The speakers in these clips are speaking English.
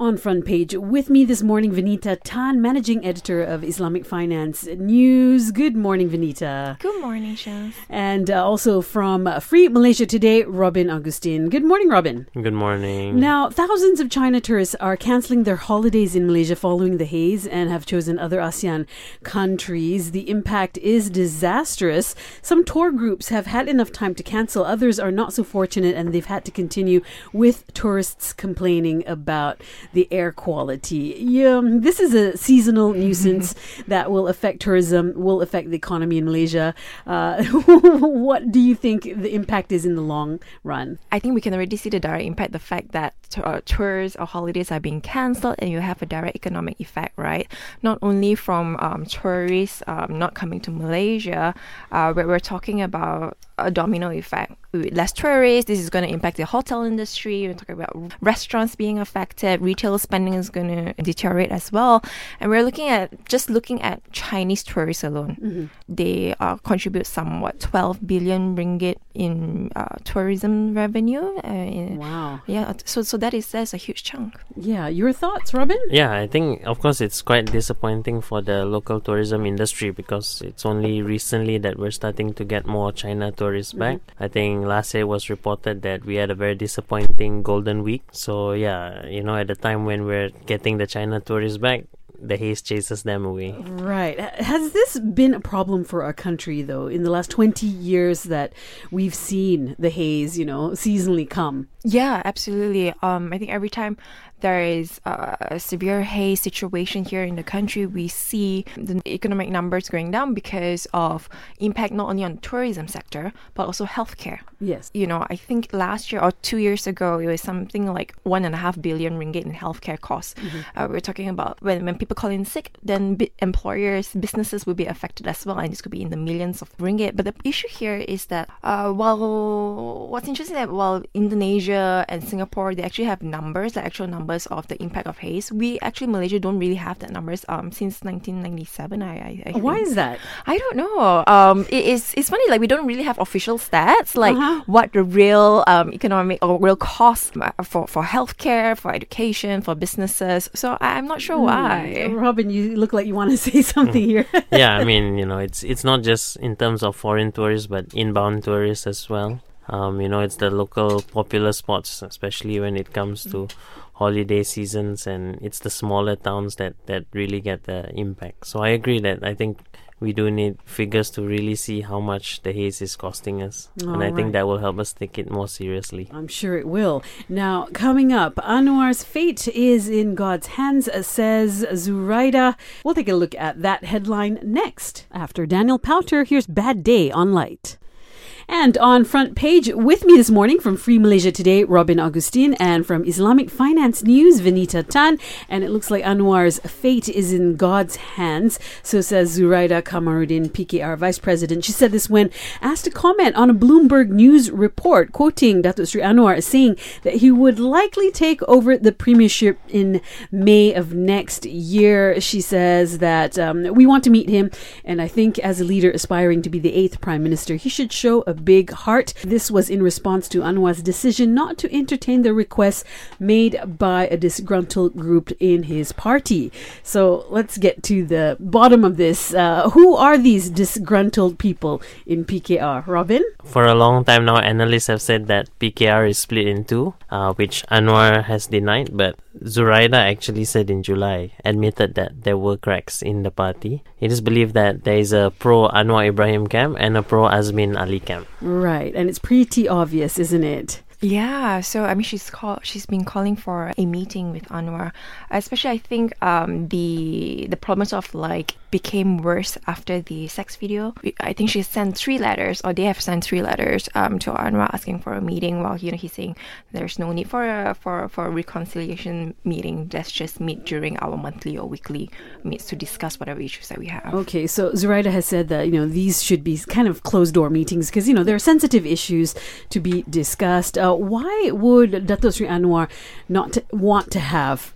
On front page with me this morning, Vanita Tan, managing editor of Islamic Finance News. Good morning, Vanita. Good morning, Shaz. And uh, also from uh, Free Malaysia Today, Robin Augustin. Good morning, Robin. Good morning. Now, thousands of China tourists are cancelling their holidays in Malaysia following the haze and have chosen other ASEAN countries. The impact is disastrous. Some tour groups have had enough time to cancel, others are not so fortunate and they've had to continue with tourists complaining about the air quality. Yeah, this is a seasonal nuisance that will affect tourism, will affect the economy in Malaysia. Uh, what do you think the impact is in the long run? I think we can already see the direct impact. The fact that uh, tours or holidays are being cancelled, and you have a direct economic effect, right? Not only from um, tourists um, not coming to Malaysia, uh, but we're talking about a domino effect. Less tourists, this is going to impact the hotel industry. We're talking about restaurants being affected. Retail spending is going to deteriorate as well. And we're looking at just looking at Chinese tourists alone. Mm-hmm. They uh, contribute somewhat 12 billion ringgit in uh, tourism revenue. Uh, wow. Yeah. So so that is that's a huge chunk. Yeah. Your thoughts, Robin? Yeah, I think of course it's quite disappointing for the local tourism industry because it's only recently that we're starting to get more China tourists mm-hmm. back. I think last year was reported that we had a very disappointing Golden Week. So yeah, you know, at the time when we're getting the China tourists back, the haze chases them away. Right. Has this been a problem for our country, though, in the last 20 years that we've seen the haze, you know, seasonally come? Yeah, absolutely. Um, I think every time there is a severe haze situation here in the country, we see the economic numbers going down because of impact not only on the tourism sector but also healthcare. Yes. You know, I think last year or two years ago, it was something like one and a half billion ringgit in healthcare costs. Mm-hmm. Uh, we're talking about when, when people call in sick, then b- employers, businesses will be affected as well, and this could be in the millions of ringgit. But the issue here is that uh, while what's interesting that while Indonesia and Singapore they actually have numbers, the actual numbers numbers of the impact of haze. We actually Malaysia don't really have that numbers um since 1997. I, I, I why is that? I don't know. Um, it is it's funny like we don't really have official stats like uh-huh. what the real um economic or real cost uh, for for healthcare, for education, for businesses. So I, am not sure mm. why. Robin, you look like you want to say something here. yeah, I mean you know it's it's not just in terms of foreign tourists but inbound tourists as well. Um, you know, it's the local popular spots, especially when it comes to holiday seasons, and it's the smaller towns that that really get the impact. So I agree that I think we do need figures to really see how much the haze is costing us. All and I right. think that will help us take it more seriously. I'm sure it will. Now, coming up, Anwar's fate is in God's hands, says Zuraida. We'll take a look at that headline next. After Daniel Powter, here's Bad Day on Lite. And on front page with me this morning from Free Malaysia Today, Robin Augustine, and from Islamic Finance News, Vanita Tan. And it looks like Anwar's fate is in God's hands. So says Zuraida Kamarudin, PKR Vice President. She said this when asked to comment on a Bloomberg News report, quoting Datuk Sri Anwar, saying that he would likely take over the premiership in May of next year. She says that um, we want to meet him, and I think as a leader aspiring to be the eighth Prime Minister, he should show a big heart. This was in response to Anwar's decision not to entertain the request made by a disgruntled group in his party. So let's get to the bottom of this. Uh, who are these disgruntled people in PKR? Robin? For a long time now, analysts have said that PKR is split in two, uh, which Anwar has denied, but Zuraida actually said in July, admitted that there were cracks in the party. It is believed that there is a pro Anwar Ibrahim camp and a pro Azmin Ali camp. Right, and it's pretty obvious, isn't it? Yeah, so I mean, she's called. She's been calling for a meeting with Anwar. Especially, I think um, the the problems of like became worse after the sex video. I think she sent three letters, or they have sent three letters um, to Anwar asking for a meeting. While you know he's saying there's no need for a for for a reconciliation meeting. Let's just meet during our monthly or weekly meets to discuss whatever issues that we have. Okay, so Zuraida has said that you know these should be kind of closed door meetings because you know there are sensitive issues to be discussed. Uh, why would Dato Sri Anwar not want to have?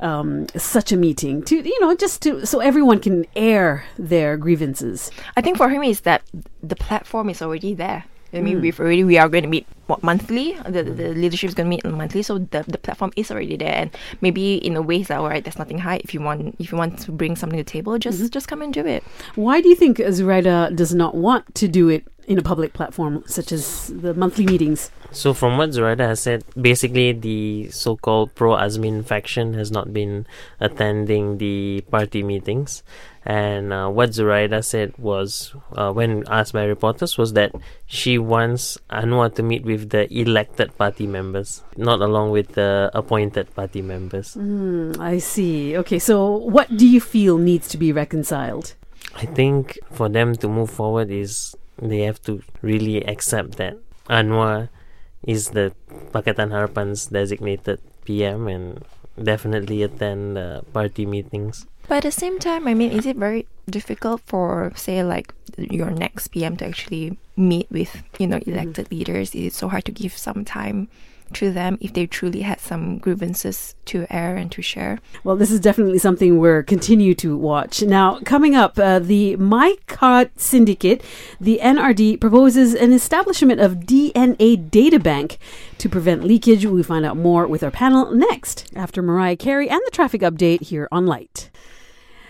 Um, such a meeting to you know just to so everyone can air their grievances. I think for him is that the platform is already there I mean, we've already we are going to meet what monthly. The, the leadership is going to meet monthly, so the, the platform is already there. And maybe in a way, it's like, all right, there's nothing high. If you want, if you want to bring something to the table, just just come and do it. Why do you think Zuraida does not want to do it in a public platform such as the monthly meetings? So, from what Zuraida has said, basically the so-called pro-Azmin faction has not been attending the party meetings, and uh, what Zuraida said was, uh, when asked by reporters, was that she wants Anwar to meet with the elected party members, not along with the appointed party members. Hmm, I see. Okay, so what do you feel needs to be reconciled? I think for them to move forward is they have to really accept that Anwar is the Pakatan Harapan's designated PM and definitely attend uh, party meetings. But at the same time, I mean, is it very difficult for, say, like your next PM to actually meet with, you know, elected leaders? Is it so hard to give some time to them if they truly had some grievances to air and to share? Well, this is definitely something we're continue to watch. Now, coming up, uh, the MyKad Syndicate, the NRD, proposes an establishment of DNA data bank to prevent leakage. We find out more with our panel next after Mariah Carey and the traffic update here on Lite.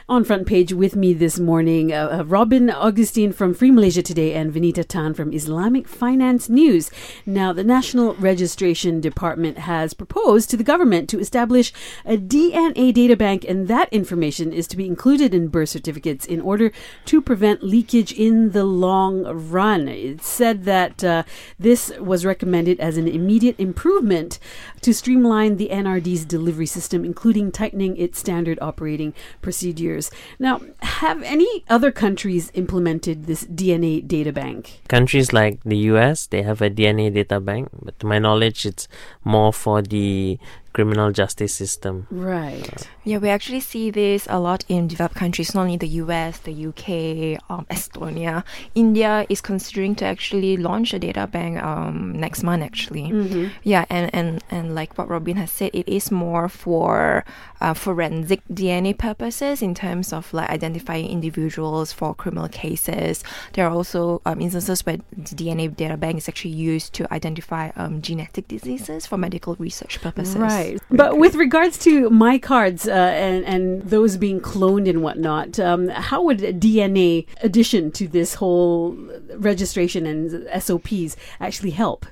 On front page with me this morning, uh, uh, Robin Augustine from Free Malaysia Today and Vinita Tan from Islamic Finance News. Now, the National Registration Department has proposed to the government to establish a DNA data bank, and that information is to be included in birth certificates in order to prevent leakage in the long run. It said that uh, this was recommended as an immediate improvement to streamline the NRD's delivery system, including tightening its standard operating procedures. Now, have any other countries implemented this DNA data bank? Countries like the US, they have a DNA data bank, but to my knowledge, it's more for the criminal justice system. Right. Yeah, we actually see this a lot in developed countries, not only the US, the UK, um, Estonia. India is considering to actually launch a data bank um, next month, actually. Mm-hmm. Yeah, and, and, and like what Robin has said, it is more for uh, forensic DNA purposes in terms of like identifying individuals for criminal cases. There are also um, instances where the DNA data bank is actually used to identify um, genetic diseases for medical research purposes. Right. But with regards to MyKads uh, and, and those being cloned and whatnot, um, how would DNA addition to this whole registration and SOPs actually help?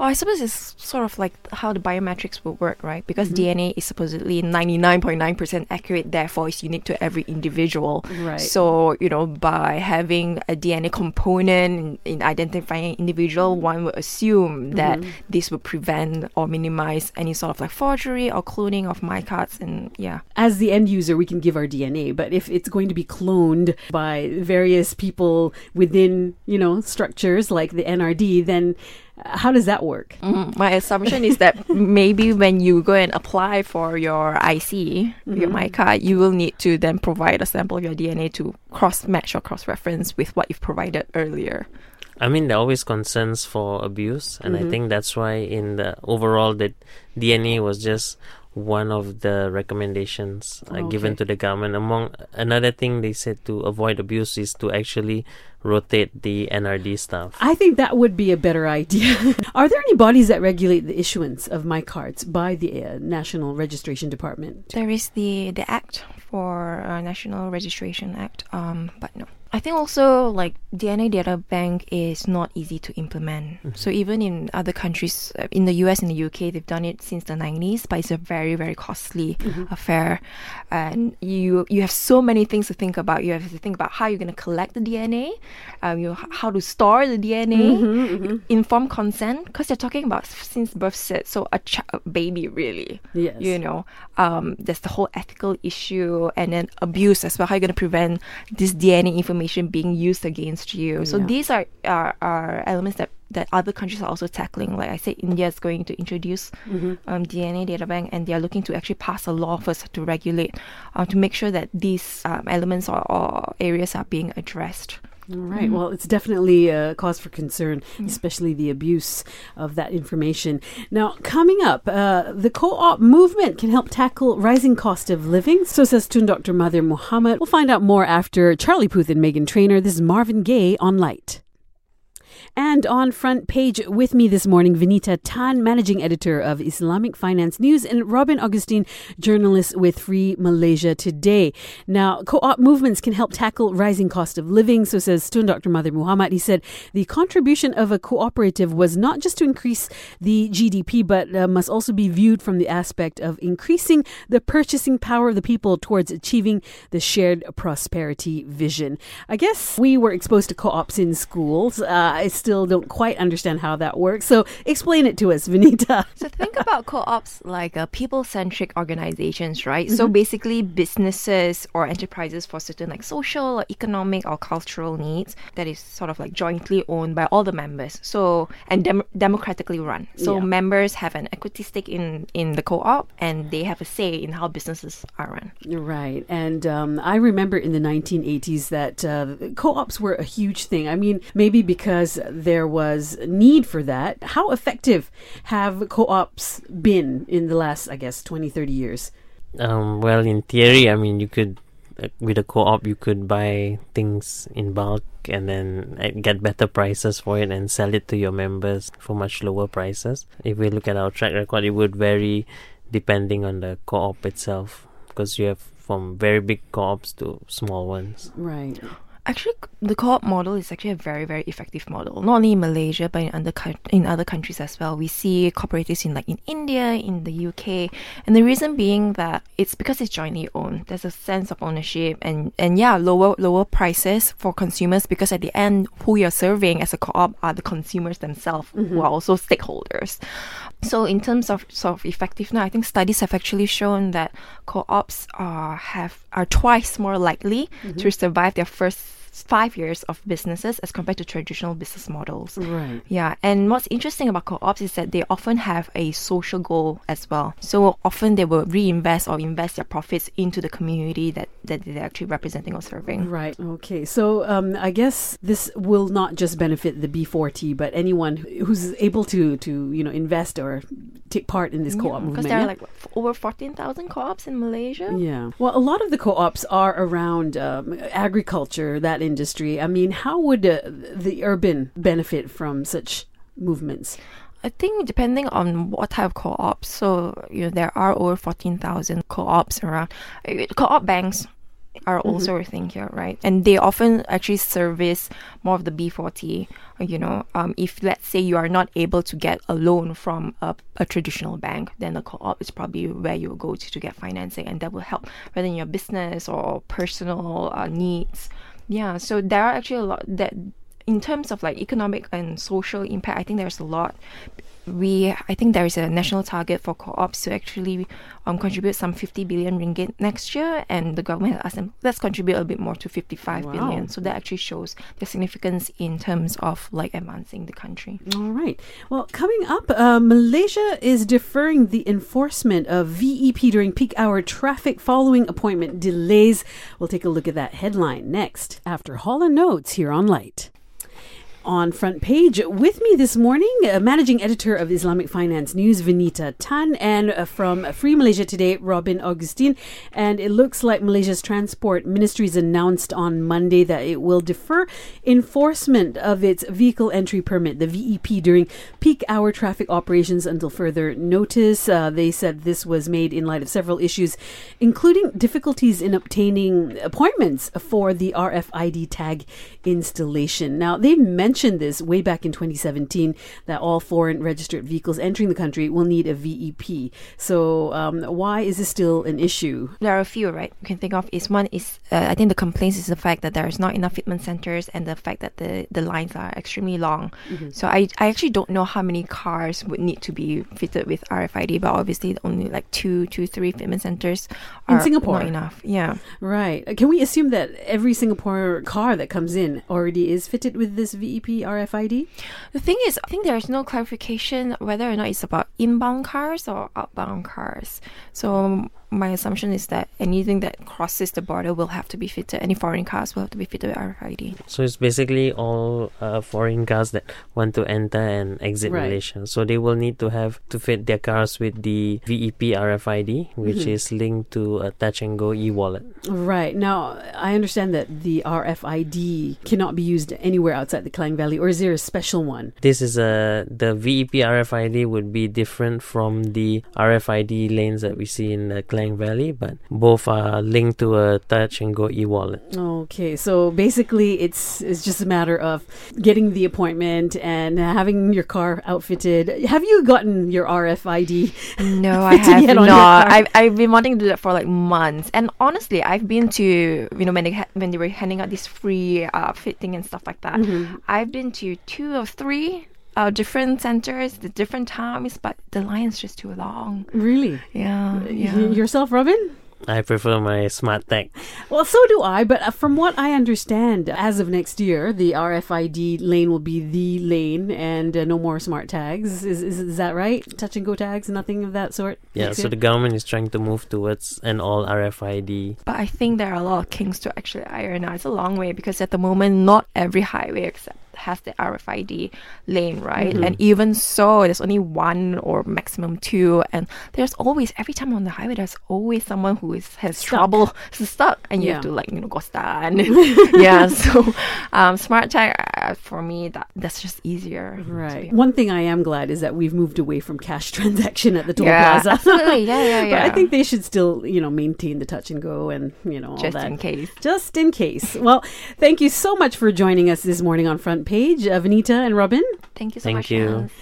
Oh, I suppose it's sort of like how the biometrics would work, right? Because Mm-hmm. DNA is supposedly 99.9% accurate, therefore it's unique to every individual. Right. So, you know, by having a DNA component in, in identifying individual, one would assume that Mm-hmm. this would prevent or minimize any sort of like forgery or cloning of MyKads and yeah. As the end user, we can give our DNA, but if it's going to be cloned by various people within, you know, structures like the NRD, then how does that work? Mm, My assumption is that maybe when you go and apply for your IC, Mm-hmm. your MyKad, you will need to then provide a sample of your DNA to cross match or cross reference with what you've provided earlier. I mean, there are always concerns for abuse, and Mm-hmm. I think that's why in the overall that DNA was just one of the recommendations uh, given to the government. Among another thing they said to avoid abuse is to actually rotate the NRD staff. I think that would be a better idea. Are there any bodies that regulate the issuance of MyKads by the uh, National Registration Department? There is the the Act for uh, National Registration Act, um, but no. I think also like DNA data bank is not easy to implement. So even in other countries, uh, in the US and the UK, they've done it since the 90s, but it's a very very costly affair, and you you have so many things to think about. You have to think about how you're going to collect the DNA, um, you how to store the DNA, informed consent, because they're talking about since birth set, so a, ch- a baby really. Yes. you know um, there's the whole ethical issue and then abuse as well. How are you going to prevent this dna information being used against you? So Yeah. these are, are are elements that that other countries are also tackling. Like i said india is going to introduce um, dna data bank and they are looking to actually pass a law first to regulate uh, to make sure that these um, elements or, or areas are being addressed All right. Well, it's definitely a cause for concern, especially the abuse of that information. Now, coming up, uh, the co-op movement can help tackle rising cost of living. So says Tun Dr. Mahathir Mohamad. We'll find out more after Charlie Puth and Meghan Trainor. This is Marvin Gaye on Lite. And on front page with me this morning, Vinita Tan, managing editor of Islamic Finance News, and Robin Augustine, journalist with Free Malaysia Today. Now, co-op movements can help tackle rising cost of living, so says Tun Dr. Mahathir Mohamad. He said the contribution of a cooperative was not just to increase the GDP, but uh, must also be viewed from the aspect of increasing the purchasing power of the people towards achieving the shared prosperity vision. I guess we were exposed to co-ops in schools. Uh, I still don't quite understand how that works. So explain it to us, Vinita. So think about co-ops like uh, people-centric organizations, right? Mm-hmm. So basically businesses or enterprises for certain like social or economic or cultural needs that is sort of like jointly owned by all the members. So and dem- democratically run. So yeah. members have an equity stake in in the co-op and they have a say in how businesses are run. Right. And um, I remember in the 1980s that uh, co-ops were a huge thing. I mean, maybe because there was need for that. How effective have co-ops been in the last, I guess, 20, 30 years? Um, well, in theory, I mean, you could uh, with a co-op you could buy things in bulk and then uh, get better prices for it and sell it to your members for much lower prices if we look at our track record it would vary depending on the co-op itself because you have from very big co-ops to small ones right Actually, the co-op model is actually a very, very effective model. Not only in Malaysia, but in other in other countries as well. We see cooperatives in like in India, in the UK, and the reason being that it's because it's jointly owned. There's a sense of ownership, and and yeah, lower lower prices for consumers because at the end, who you're serving as a co-op are the consumers themselves, mm-hmm. who are also stakeholders. So in terms of sort of effectiveness, I think studies have actually shown that co-ops are have are twice more likely mm-hmm. to survive their first five years of businesses as compared to traditional business models. Right. Yeah. And what's interesting about co-ops is that they often have a social goal as well. So often they will reinvest or invest their profits into the community that, that they're actually representing or serving. Right. Okay. So um, I guess this will not just benefit the B40, but anyone who's able to to you know invest or take part in this co-op movement. Because there are like over fourteen thousand co-ops in Malaysia. Yeah. Well, a lot of the co-ops are around um, agriculture, that industry. I mean, how would uh, the urban benefit from such movements? I think depending on what type of co-ops. So you know there are over fourteen thousand co-ops around. Co-op banks are mm-hmm. also a thing here, right? And they often actually service more of the B40. You know, um, if let's say you are not able to get a loan from a, a traditional bank, then a co-op is probably where you will go to to get financing, and that will help whether in your business or personal uh, needs. Yeah, so there are actually a lot that in terms of like economic and social impact, I think there's a lot we I think there is a national target for co-ops to actually um, contribute some 50 billion ringgit next year, and the government has asked them let's contribute a bit more to 55 wow. billion. So that actually shows the significance in terms of like advancing the country. All right. Well, coming up, uh, Malaysia is deferring the enforcement of VEP during peak hour traffic following appointment delays. We'll take a look at that headline next after Hall and Oates here on Lite on front page. With me this morning, uh, managing editor of Islamic Finance News, Vinita Tan, and uh, from Free Malaysia Today, Robin Augustine. And it looks like Malaysia's Transport Ministry has announced on Monday that it will defer enforcement of its vehicle entry permit, the VEP, during peak hour traffic operations until further notice. Uh, they said this was made in light of several issues, including difficulties in obtaining appointments for the RFID tag installation. Now, they mentioned mentioned this way back in 2017 that all foreign registered vehicles entering the country will need a VEP. So um, why is this still an issue? There are a few, right? You can think of is one is uh, I think the complaints is the fact that there is not enough fitment centers and the fact that the, the lines are extremely long. Mm-hmm. So I, I actually don't know how many cars would need to be fitted with RFID, but obviously only like two, two, three fitment centers in Singapore. Not enough. Yeah. Right. Can we assume that every Singapore car that comes in already is fitted with this VEP? RFID? The thing is, I think there is no clarification whether or not it's about inbound cars or outbound cars. So my assumption is that anything that crosses the border will have to be fitted. Any foreign cars will have to be fitted with RFID. So it's basically all uh, foreign cars that want to enter and exit right. Malaysia. So they will need to have to fit their cars with the VEP RFID, which mm-hmm. is linked to a touch and go e-wallet. Right now, I understand that the RFID cannot be used anywhere outside the Klang Klang Valley, or is there a special one? This is a the VEP RFID would be different from the RFID lanes that we see in the Klang Valley, but both are linked to a touch and go e-wallet. Okay, so basically, it's it's just a matter of getting the appointment and having your car outfitted. Have you gotten your RFID? No, I to have get on your not. I've, I've been wanting to do that for like months. And honestly, I've been to, you know, when they, ha- when they were handing out this free uh, fitting and stuff like that, Mm-hmm. I've been to two or three uh, different centers, the different times, but the line's just too long. Really? Yeah. yeah. Y- Yourself, Robin? I prefer my smart tag. Well, so do I, but uh, from what I understand, as of next year, the RFID lane will be the lane and uh, no more smart tags. Is, is, is that right? Touch and go tags, nothing of that sort? Yeah, so year? the government is trying to move towards an all RFID. But I think there are a lot of kinks to actually iron out. It's a long way because at the moment, not every highway except has the RFID lane, right? Mm-hmm. And even so, there's only one or maximum two. And there's always, every time on the highway, there's always someone who is, has Stuck. trouble, stuck, and you Yeah. have to like you know go stand. yeah, so um, smart tag uh, for me that that's just easier. Right. One thing I am glad is that we've moved away from cash transaction at the toll Yeah, plaza. absolutely. Yeah, yeah, But. I think they should still, you know, maintain the touch and go and, you know, all just that. in case. Just in case. Well, thank you so much for joining us this morning on Front Page, uh, Vanita and Robin. Thank you so Thank much. you. Alice.